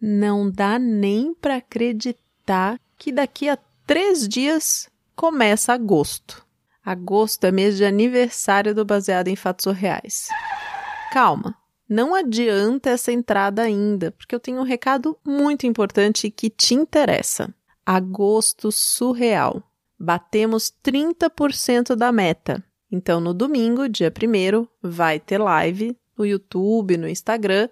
Não dá nem para acreditar que daqui a três dias começa agosto. Agosto é mês de aniversário do Baseado em Fatos Reais. Calma, não adianta essa entrada ainda, porque eu tenho um recado muito importante que te interessa. Agosto surreal. Batemos 30% da meta. Então, no domingo, dia 1, vai ter live no YouTube, no Instagram,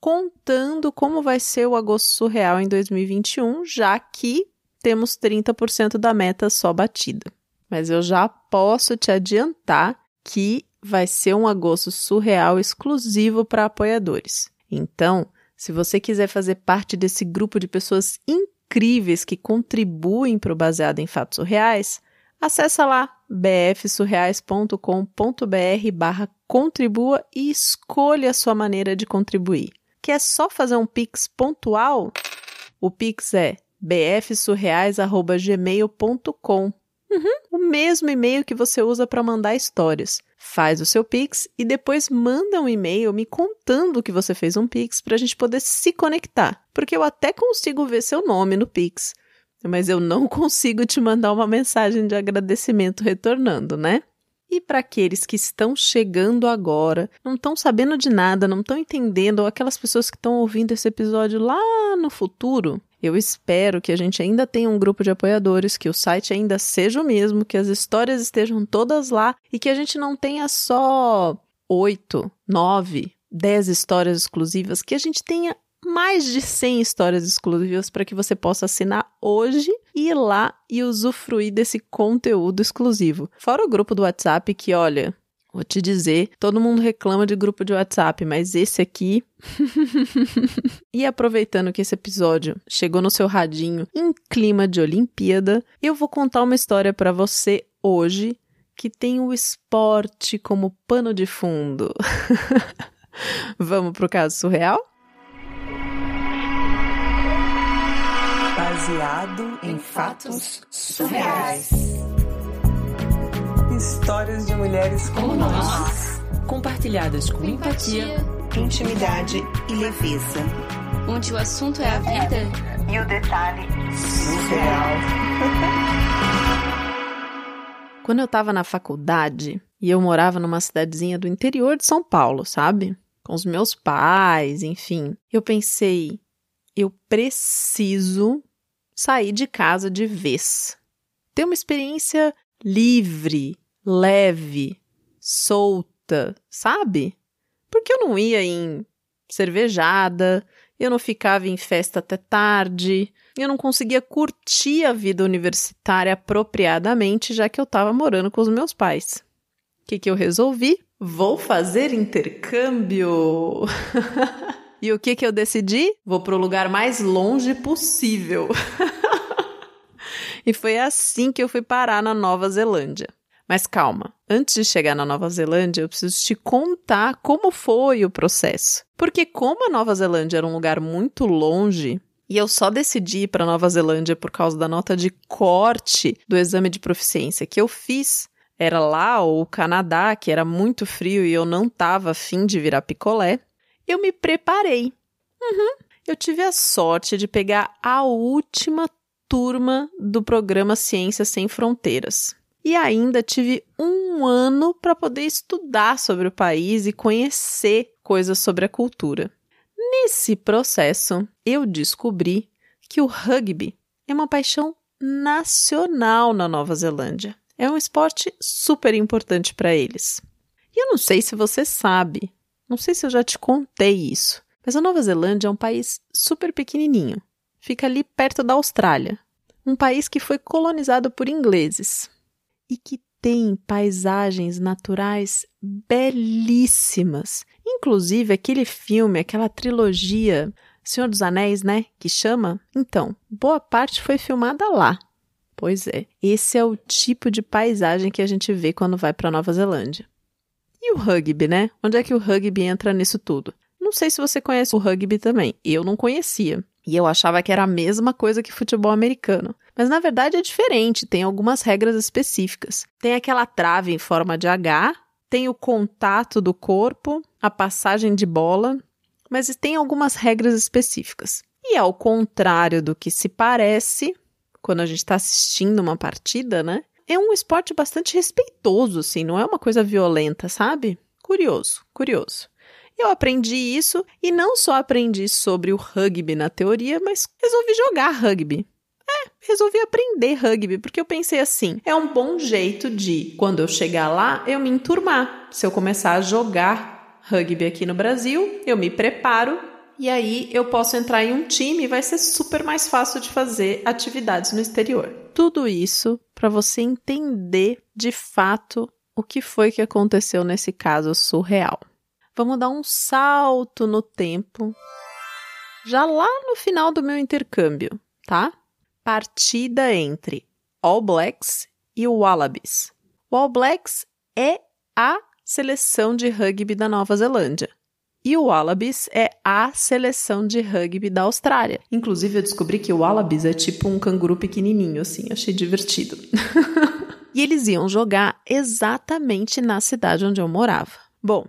contando como vai ser o agosto surreal em 2021, já que temos 30% da meta só batida. Mas eu já posso te adiantar que vai ser um agosto surreal exclusivo para apoiadores. Então, se você quiser fazer parte desse grupo de pessoas incríveis que contribuem para o Baseado em Fatos Surreais, acessa lá bfsurreais.com.br barra contribua e escolha a sua maneira de contribuir. Quer só fazer um Pix pontual? O Pix é bfsurreais.gmail.com Uhum, o mesmo e-mail que você usa para mandar histórias. Faz o seu Pix e depois manda um e-mail me contando que você fez um Pix para a gente poder se conectar. Porque eu até consigo ver seu nome no Pix, mas eu não consigo te mandar uma mensagem de agradecimento retornando, né? E para aqueles que estão chegando agora, não estão sabendo de nada, não estão entendendo, ou aquelas pessoas que estão ouvindo esse episódio lá no futuro, eu espero que a gente ainda tenha um grupo de apoiadores, que o site ainda seja o mesmo, que as histórias estejam todas lá e que a gente não tenha só oito, nove, dez histórias exclusivas, que a gente tenha mais de 100 histórias exclusivas para que você possa assinar hoje e ir lá e usufruir desse conteúdo exclusivo. Fora o grupo do WhatsApp que, olha, Vou te dizer, todo mundo reclama de grupo de WhatsApp, mas esse aqui. e aproveitando que esse episódio chegou no seu radinho em clima de Olimpíada, eu vou contar uma história para você hoje que tem o esporte como pano de fundo. Vamos pro caso surreal? Baseado em fatos surreais. Histórias de mulheres como nós, compartilhadas com empatia, intimidade e leveza. Onde o assunto é a vida e o detalhe surreal. Quando eu estava na faculdade e eu morava numa cidadezinha do interior de São Paulo, sabe? Com os meus pais, enfim, eu pensei, eu preciso sair de casa de vez. Ter uma experiência livre, leve, solta, sabe? Porque eu não ia em cervejada, eu não ficava em festa até tarde, eu não conseguia curtir a vida universitária apropriadamente, já que eu estava morando com os meus pais. O que, que eu resolvi? Vou fazer intercâmbio! e o que, que eu decidi? Vou para o lugar mais longe possível. e foi assim que eu fui parar na Nova Zelândia. Mas calma, antes de chegar na Nova Zelândia, eu preciso te contar como foi o processo. Porque, como a Nova Zelândia era um lugar muito longe, e eu só decidi ir para Nova Zelândia por causa da nota de corte do exame de proficiência que eu fiz. Era lá o Canadá, que era muito frio e eu não estava afim de virar picolé. Eu me preparei. Uhum. Eu tive a sorte de pegar a última turma do programa Ciências Sem Fronteiras e ainda tive um ano para poder estudar sobre o país e conhecer coisas sobre a cultura. Nesse processo, eu descobri que o rugby é uma paixão nacional na Nova Zelândia. É um esporte super importante para eles. E eu não sei se você sabe, não sei se eu já te contei isso, mas a Nova Zelândia é um país super pequenininho. Fica ali perto da Austrália, um país que foi colonizado por ingleses e que tem paisagens naturais belíssimas. Inclusive aquele filme, aquela trilogia Senhor dos Anéis, né? Que chama? Então, boa parte foi filmada lá. Pois é, esse é o tipo de paisagem que a gente vê quando vai para Nova Zelândia. E o rugby, né? Onde é que o rugby entra nisso tudo? Não sei se você conhece o rugby também. Eu não conhecia. E eu achava que era a mesma coisa que futebol americano. Mas na verdade é diferente, tem algumas regras específicas. Tem aquela trave em forma de H, tem o contato do corpo, a passagem de bola, mas tem algumas regras específicas. E ao contrário do que se parece, quando a gente está assistindo uma partida, né? É um esporte bastante respeitoso, assim, não é uma coisa violenta, sabe? Curioso, curioso. Eu aprendi isso e não só aprendi sobre o rugby na teoria, mas resolvi jogar rugby. É, resolvi aprender rugby, porque eu pensei assim: é um bom jeito de, quando eu chegar lá, eu me enturmar. Se eu começar a jogar rugby aqui no Brasil, eu me preparo e aí eu posso entrar em um time e vai ser super mais fácil de fazer atividades no exterior. Tudo isso para você entender de fato o que foi que aconteceu nesse caso surreal. Vamos dar um salto no tempo, já lá no final do meu intercâmbio, tá? Partida entre All Blacks e Wallabies. O All Blacks é a seleção de rugby da Nova Zelândia. E o Wallabies é a seleção de rugby da Austrália. Inclusive, eu descobri que o Wallabies é tipo um canguru pequenininho, assim, achei divertido. e eles iam jogar exatamente na cidade onde eu morava. Bom,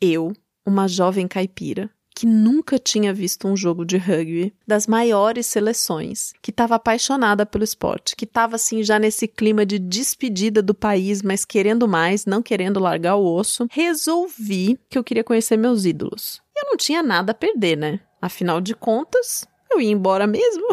eu, uma jovem caipira, que nunca tinha visto um jogo de rugby das maiores seleções, que estava apaixonada pelo esporte, que estava assim já nesse clima de despedida do país, mas querendo mais, não querendo largar o osso, resolvi que eu queria conhecer meus ídolos. Eu não tinha nada a perder, né? Afinal de contas, eu ia embora mesmo.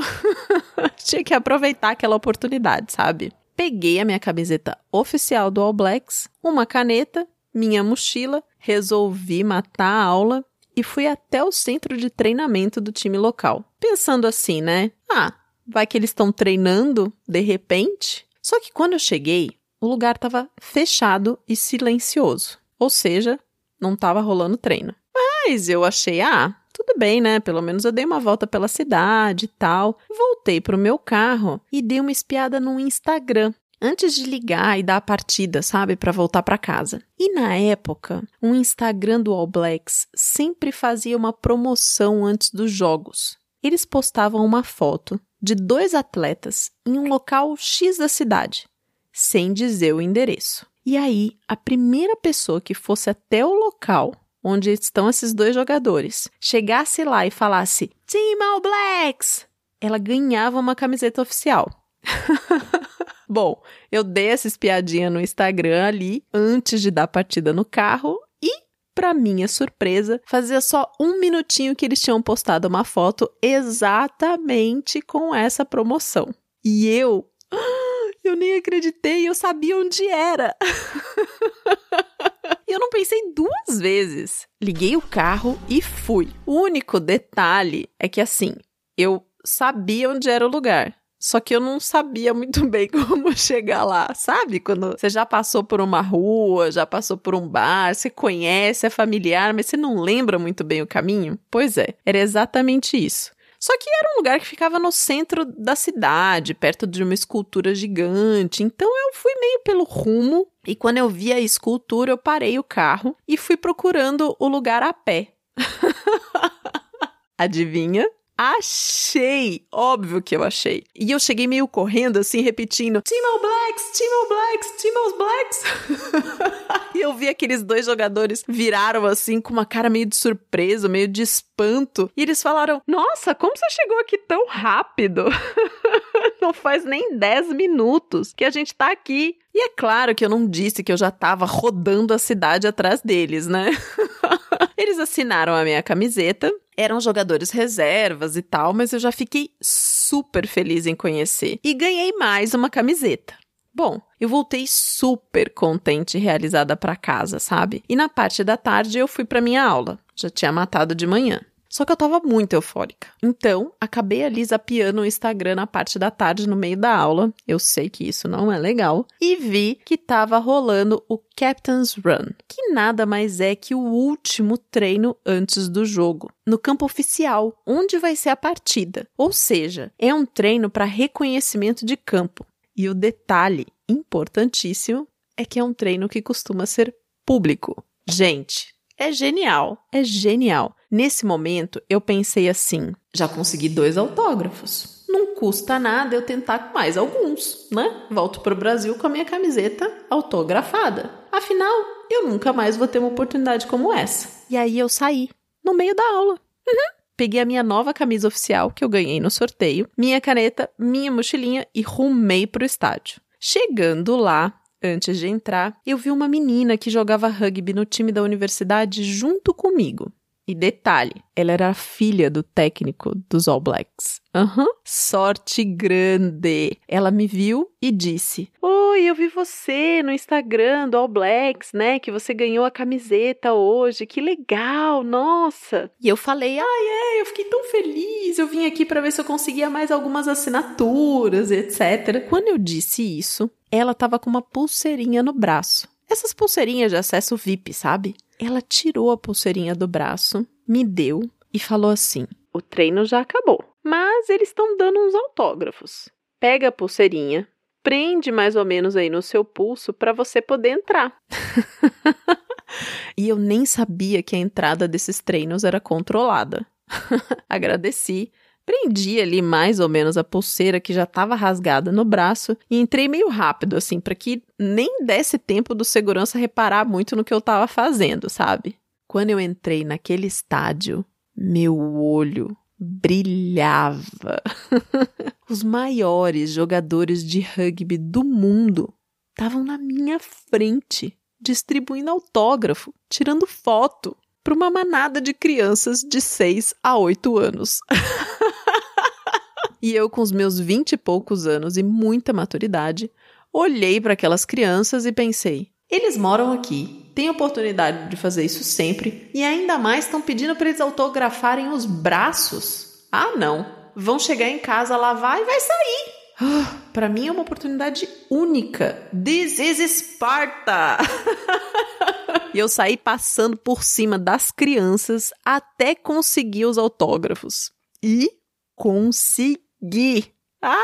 tinha que aproveitar aquela oportunidade, sabe? Peguei a minha camiseta oficial do All Blacks, uma caneta minha mochila, resolvi matar a aula e fui até o centro de treinamento do time local. Pensando assim, né? Ah, vai que eles estão treinando de repente? Só que quando eu cheguei, o lugar estava fechado e silencioso. Ou seja, não estava rolando treino. Mas eu achei, ah, tudo bem, né? Pelo menos eu dei uma volta pela cidade e tal. Voltei para o meu carro e dei uma espiada no Instagram antes de ligar e dar a partida, sabe, para voltar para casa. E na época, o Instagram do All Blacks sempre fazia uma promoção antes dos jogos. Eles postavam uma foto de dois atletas em um local X da cidade, sem dizer o endereço. E aí, a primeira pessoa que fosse até o local onde estão esses dois jogadores, chegasse lá e falasse Team All Blacks, ela ganhava uma camiseta oficial. Bom, eu dei essa espiadinha no Instagram ali antes de dar partida no carro e, para minha surpresa, fazia só um minutinho que eles tinham postado uma foto exatamente com essa promoção. E eu. Eu nem acreditei, eu sabia onde era. eu não pensei duas vezes. Liguei o carro e fui. O único detalhe é que assim, eu sabia onde era o lugar. Só que eu não sabia muito bem como chegar lá, sabe? Quando você já passou por uma rua, já passou por um bar, você conhece, é familiar, mas você não lembra muito bem o caminho? Pois é, era exatamente isso. Só que era um lugar que ficava no centro da cidade, perto de uma escultura gigante. Então eu fui meio pelo rumo e quando eu vi a escultura, eu parei o carro e fui procurando o lugar a pé. Adivinha? Achei! Óbvio que eu achei. E eu cheguei meio correndo, assim, repetindo: All Blacks, All Blacks, All Blacks. e eu vi aqueles dois jogadores viraram assim, com uma cara meio de surpresa, meio de espanto. E eles falaram: Nossa, como você chegou aqui tão rápido? não faz nem 10 minutos que a gente tá aqui. E é claro que eu não disse que eu já tava rodando a cidade atrás deles, né? Eles assinaram a minha camiseta, eram jogadores reservas e tal, mas eu já fiquei super feliz em conhecer. E ganhei mais uma camiseta. Bom, eu voltei super contente e realizada para casa, sabe? E na parte da tarde eu fui para minha aula. Já tinha matado de manhã. Só que eu tava muito eufórica. Então, acabei ali zapeando o Instagram na parte da tarde, no meio da aula. Eu sei que isso não é legal. E vi que tava rolando o Captain's Run, que nada mais é que o último treino antes do jogo, no campo oficial, onde vai ser a partida. Ou seja, é um treino para reconhecimento de campo. E o detalhe importantíssimo é que é um treino que costuma ser público. Gente, é genial, é genial. Nesse momento, eu pensei assim: já consegui dois autógrafos. Não custa nada eu tentar com mais alguns, né? Volto para o Brasil com a minha camiseta autografada. Afinal, eu nunca mais vou ter uma oportunidade como essa. E aí eu saí, no meio da aula. Uhum. peguei a minha nova camisa oficial que eu ganhei no sorteio, minha caneta, minha mochilinha e rumei pro estádio. Chegando lá, antes de entrar, eu vi uma menina que jogava rugby no time da universidade junto comigo. E detalhe, ela era a filha do técnico dos All Blacks. Aham, uhum. sorte grande. Ela me viu e disse: Oi, eu vi você no Instagram do All Blacks, né? Que você ganhou a camiseta hoje. Que legal, nossa. E eu falei: Ai, é, eu fiquei tão feliz. Eu vim aqui para ver se eu conseguia mais algumas assinaturas, etc. Quando eu disse isso, ela tava com uma pulseirinha no braço. Essas pulseirinhas de acesso VIP, sabe? Ela tirou a pulseirinha do braço, me deu e falou assim: O treino já acabou, mas eles estão dando uns autógrafos. Pega a pulseirinha, prende mais ou menos aí no seu pulso para você poder entrar. e eu nem sabia que a entrada desses treinos era controlada. Agradeci, Prendi ali mais ou menos a pulseira que já estava rasgada no braço e entrei meio rápido, assim, para que nem desse tempo do segurança reparar muito no que eu estava fazendo, sabe? Quando eu entrei naquele estádio, meu olho brilhava. Os maiores jogadores de rugby do mundo estavam na minha frente, distribuindo autógrafo, tirando foto para uma manada de crianças de 6 a 8 anos. E eu, com os meus vinte e poucos anos e muita maturidade, olhei para aquelas crianças e pensei: eles moram aqui, têm oportunidade de fazer isso sempre e ainda mais estão pedindo para eles autografarem os braços? Ah, não! Vão chegar em casa, lavar e vai sair! Ah, para mim é uma oportunidade única. This is Sparta! e eu saí passando por cima das crianças até conseguir os autógrafos. E consegui consegui! Ai,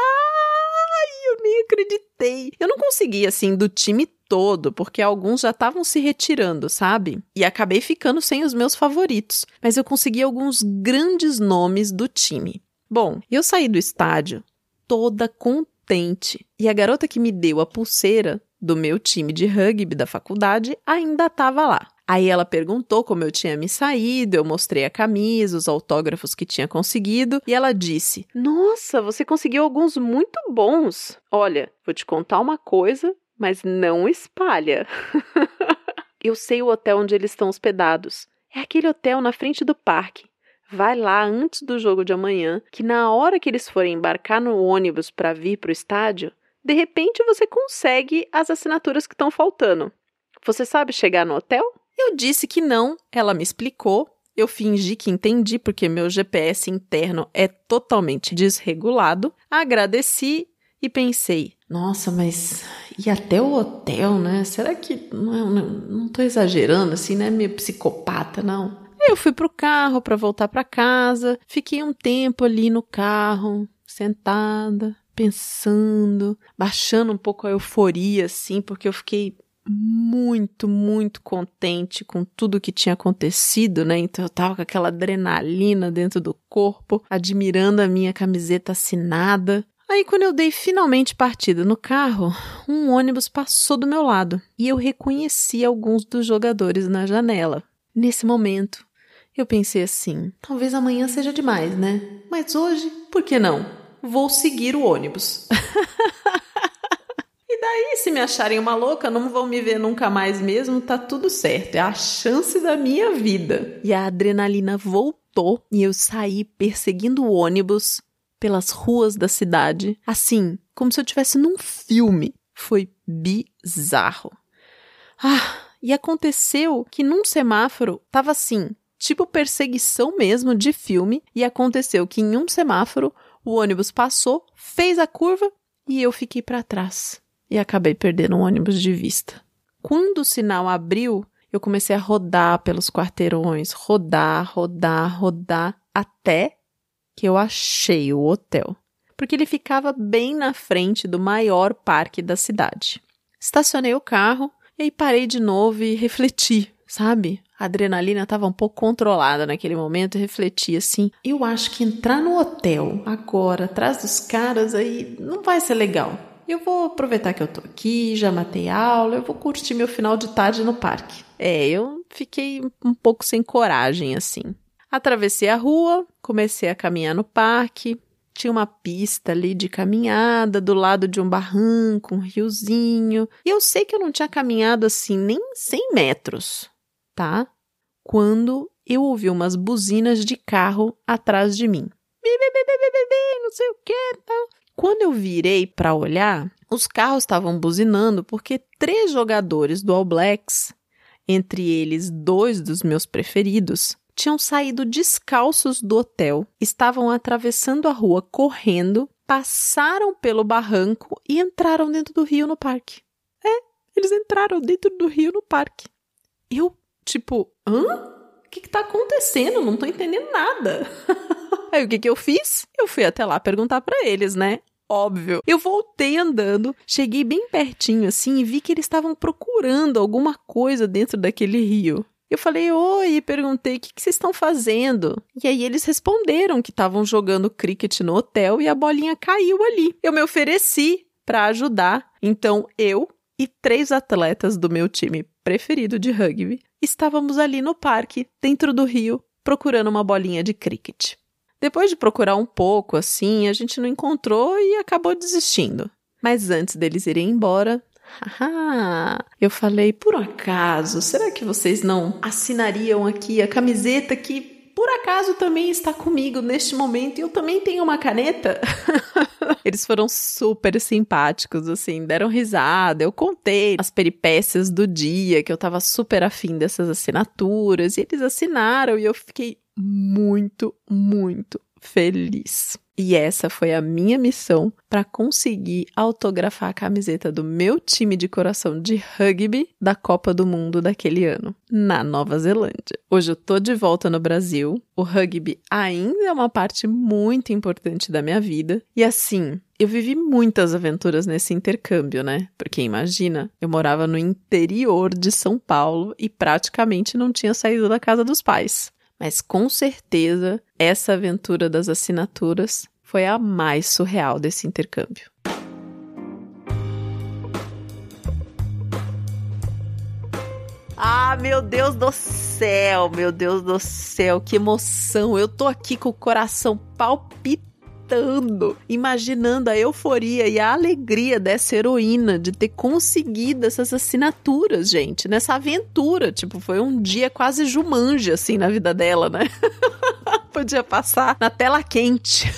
eu nem acreditei. Eu não consegui, assim, do time todo, porque alguns já estavam se retirando, sabe? E acabei ficando sem os meus favoritos. Mas eu consegui alguns grandes nomes do time. Bom, eu saí do estádio toda contente. E a garota que me deu a pulseira do meu time de rugby da faculdade ainda estava lá. Aí ela perguntou como eu tinha me saído, eu mostrei a camisa, os autógrafos que tinha conseguido, e ela disse: Nossa, você conseguiu alguns muito bons. Olha, vou te contar uma coisa, mas não espalha. eu sei o hotel onde eles estão hospedados. É aquele hotel na frente do parque. Vai lá antes do jogo de amanhã, que na hora que eles forem embarcar no ônibus para vir para o estádio, de repente você consegue as assinaturas que estão faltando. Você sabe chegar no hotel? Eu disse que não, ela me explicou. Eu fingi que entendi porque meu GPS interno é totalmente desregulado. Agradeci e pensei: nossa, mas e até o hotel, né? Será que não, não, não tô exagerando assim, né? Meio psicopata, não. Eu fui pro carro para voltar para casa, fiquei um tempo ali no carro, sentada, pensando, baixando um pouco a euforia assim, porque eu fiquei muito, muito contente com tudo que tinha acontecido, né? Então eu tava com aquela adrenalina dentro do corpo, admirando a minha camiseta assinada. Aí, quando eu dei finalmente partida no carro, um ônibus passou do meu lado e eu reconheci alguns dos jogadores na janela. Nesse momento, eu pensei assim: talvez amanhã seja demais, né? Mas hoje, por que não? Vou seguir o ônibus. Daí, se me acharem uma louca, não vão me ver nunca mais mesmo, tá tudo certo. É a chance da minha vida. E a adrenalina voltou e eu saí perseguindo o ônibus pelas ruas da cidade, assim, como se eu estivesse num filme. Foi bizarro. Ah, e aconteceu que num semáforo tava assim, tipo perseguição mesmo de filme, e aconteceu que em um semáforo o ônibus passou, fez a curva e eu fiquei para trás e acabei perdendo o ônibus de vista. Quando o sinal abriu, eu comecei a rodar pelos quarteirões, rodar, rodar, rodar, até que eu achei o hotel. Porque ele ficava bem na frente do maior parque da cidade. Estacionei o carro e aí parei de novo e refleti, sabe? A adrenalina estava um pouco controlada naquele momento e refleti assim: eu acho que entrar no hotel agora, atrás dos caras, aí não vai ser legal eu vou aproveitar que eu tô aqui, já matei aula, eu vou curtir meu final de tarde no parque. É, eu fiquei um pouco sem coragem assim. Atravessei a rua, comecei a caminhar no parque. Tinha uma pista ali de caminhada do lado de um barranco, um riozinho. E eu sei que eu não tinha caminhado assim nem 100 metros, tá? Quando eu ouvi umas buzinas de carro atrás de mim. Bi, bi, bi, bi, bi, bi, não sei o que, tal. Quando eu virei para olhar, os carros estavam buzinando porque três jogadores do All Blacks, entre eles dois dos meus preferidos, tinham saído descalços do hotel, estavam atravessando a rua correndo, passaram pelo barranco e entraram dentro do rio no parque. É, eles entraram dentro do rio no parque. Eu, tipo, hã? O que, que tá acontecendo? Não tô entendendo nada. Aí o que, que eu fiz? Eu fui até lá perguntar para eles, né? Óbvio. Eu voltei andando, cheguei bem pertinho assim e vi que eles estavam procurando alguma coisa dentro daquele rio. Eu falei, oi, e perguntei o que, que vocês estão fazendo. E aí eles responderam que estavam jogando cricket no hotel e a bolinha caiu ali. Eu me ofereci para ajudar. Então eu e três atletas do meu time preferido de rugby estávamos ali no parque, dentro do rio, procurando uma bolinha de cricket. Depois de procurar um pouco assim, a gente não encontrou e acabou desistindo. Mas antes deles irem embora, Haha, eu falei, por acaso, será que vocês não assinariam aqui a camiseta que por acaso também está comigo neste momento e eu também tenho uma caneta? Eles foram super simpáticos, assim, deram risada. Eu contei as peripécias do dia, que eu tava super afim dessas assinaturas, e eles assinaram e eu fiquei muito, muito feliz. E essa foi a minha missão para conseguir autografar a camiseta do meu time de coração de rugby da Copa do Mundo daquele ano, na Nova Zelândia. Hoje eu tô de volta no Brasil. O rugby ainda é uma parte muito importante da minha vida. E assim, eu vivi muitas aventuras nesse intercâmbio, né? Porque imagina, eu morava no interior de São Paulo e praticamente não tinha saído da casa dos pais. Mas com certeza, essa aventura das assinaturas foi a mais surreal desse intercâmbio. Ah, meu Deus do céu, meu Deus do céu, que emoção! Eu tô aqui com o coração palpitando gritando, imaginando a euforia e a alegria dessa heroína de ter conseguido essas assinaturas, gente, nessa aventura. Tipo, foi um dia quase Jumanji, assim, na vida dela, né? Podia passar na tela quente.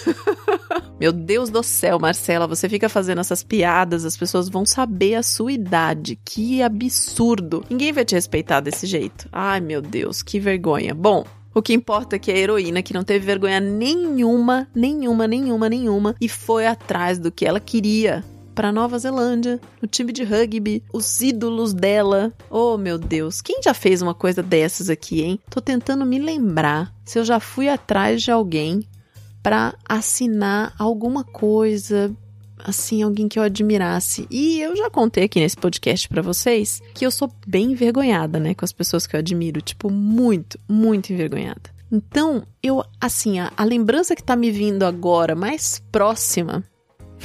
Meu Deus do céu, Marcela, você fica fazendo essas piadas, as pessoas vão saber a sua idade. Que absurdo. Ninguém vai te respeitar desse jeito. Ai, meu Deus, que vergonha. Bom, o que importa é que a heroína, que não teve vergonha nenhuma, nenhuma, nenhuma, nenhuma, e foi atrás do que ela queria para Nova Zelândia, o time de rugby, os ídolos dela. Oh, meu Deus, quem já fez uma coisa dessas aqui, hein? Tô tentando me lembrar se eu já fui atrás de alguém para assinar alguma coisa, assim, alguém que eu admirasse. E eu já contei aqui nesse podcast para vocês que eu sou bem envergonhada, né, com as pessoas que eu admiro, tipo, muito, muito envergonhada. Então, eu, assim, a, a lembrança que tá me vindo agora mais próxima,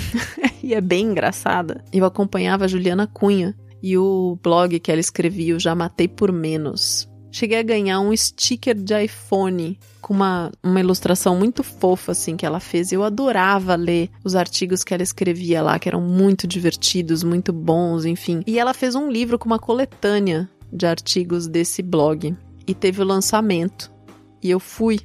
e é bem engraçada, eu acompanhava a Juliana Cunha e o blog que ela escrevia, eu Já Matei por Menos. Cheguei a ganhar um sticker de iPhone com uma, uma ilustração muito fofa, assim, que ela fez. Eu adorava ler os artigos que ela escrevia lá, que eram muito divertidos, muito bons, enfim. E ela fez um livro com uma coletânea de artigos desse blog. E teve o lançamento. E eu fui,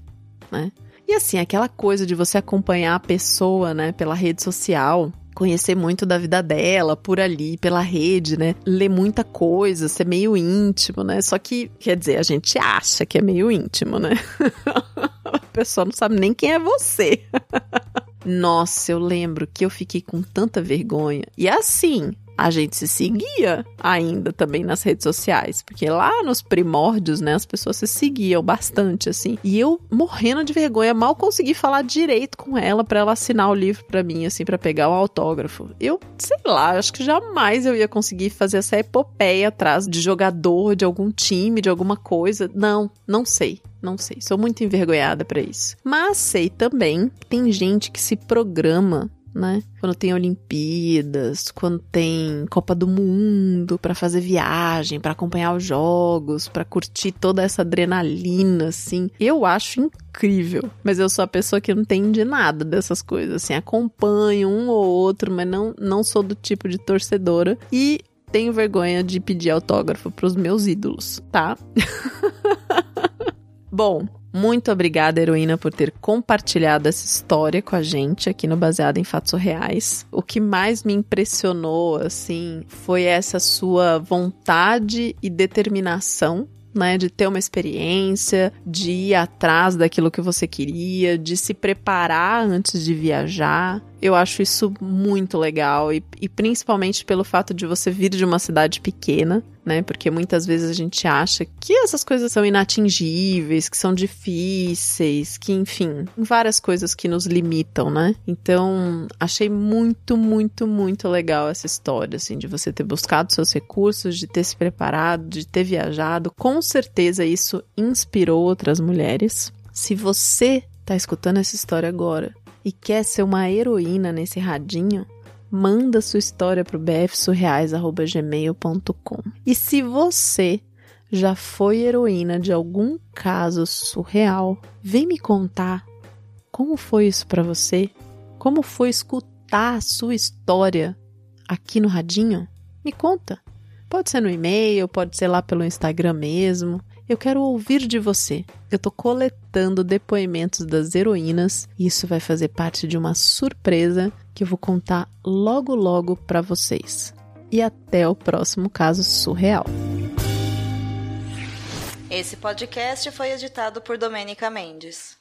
né? E assim, aquela coisa de você acompanhar a pessoa, né, pela rede social, conhecer muito da vida dela por ali, pela rede, né? Ler muita coisa, ser meio íntimo, né? Só que, quer dizer, a gente acha que é meio íntimo, né? a pessoa não sabe nem quem é você. Nossa, eu lembro que eu fiquei com tanta vergonha. E assim, a gente se seguia ainda também nas redes sociais, porque lá nos primórdios, né, as pessoas se seguiam bastante assim. E eu morrendo de vergonha, mal consegui falar direito com ela para ela assinar o livro para mim assim, para pegar o autógrafo. Eu, sei lá, acho que jamais eu ia conseguir fazer essa epopeia atrás de jogador de algum time, de alguma coisa. Não, não sei. Não sei, sou muito envergonhada para isso. Mas sei também que tem gente que se programa né? Quando tem Olimpíadas, quando tem Copa do Mundo para fazer viagem, para acompanhar os jogos, para curtir toda essa adrenalina assim. Eu acho incrível, mas eu sou a pessoa que não entende nada dessas coisas, assim, acompanho um ou outro, mas não não sou do tipo de torcedora e tenho vergonha de pedir autógrafo pros meus ídolos, tá? Bom, muito obrigada, heroína, por ter compartilhado essa história com a gente aqui no Baseado em Fatos Reais. O que mais me impressionou, assim, foi essa sua vontade e determinação né, de ter uma experiência, de ir atrás daquilo que você queria, de se preparar antes de viajar. Eu acho isso muito legal e, e principalmente pelo fato de você vir de uma cidade pequena, né? Porque muitas vezes a gente acha que essas coisas são inatingíveis, que são difíceis, que enfim, várias coisas que nos limitam, né? Então, achei muito, muito, muito legal essa história, assim, de você ter buscado seus recursos, de ter se preparado, de ter viajado. Com certeza isso inspirou outras mulheres. Se você tá escutando essa história agora e quer ser uma heroína nesse radinho, manda sua história para o bfsurreais.gmail.com. E se você já foi heroína de algum caso surreal, vem me contar como foi isso para você? Como foi escutar a sua história aqui no radinho? Me conta. Pode ser no e-mail, pode ser lá pelo Instagram mesmo. Eu quero ouvir de você. Eu tô coletando depoimentos das heroínas e isso vai fazer parte de uma surpresa que eu vou contar logo logo para vocês. E até o próximo caso surreal. Esse podcast foi editado por Domênica Mendes.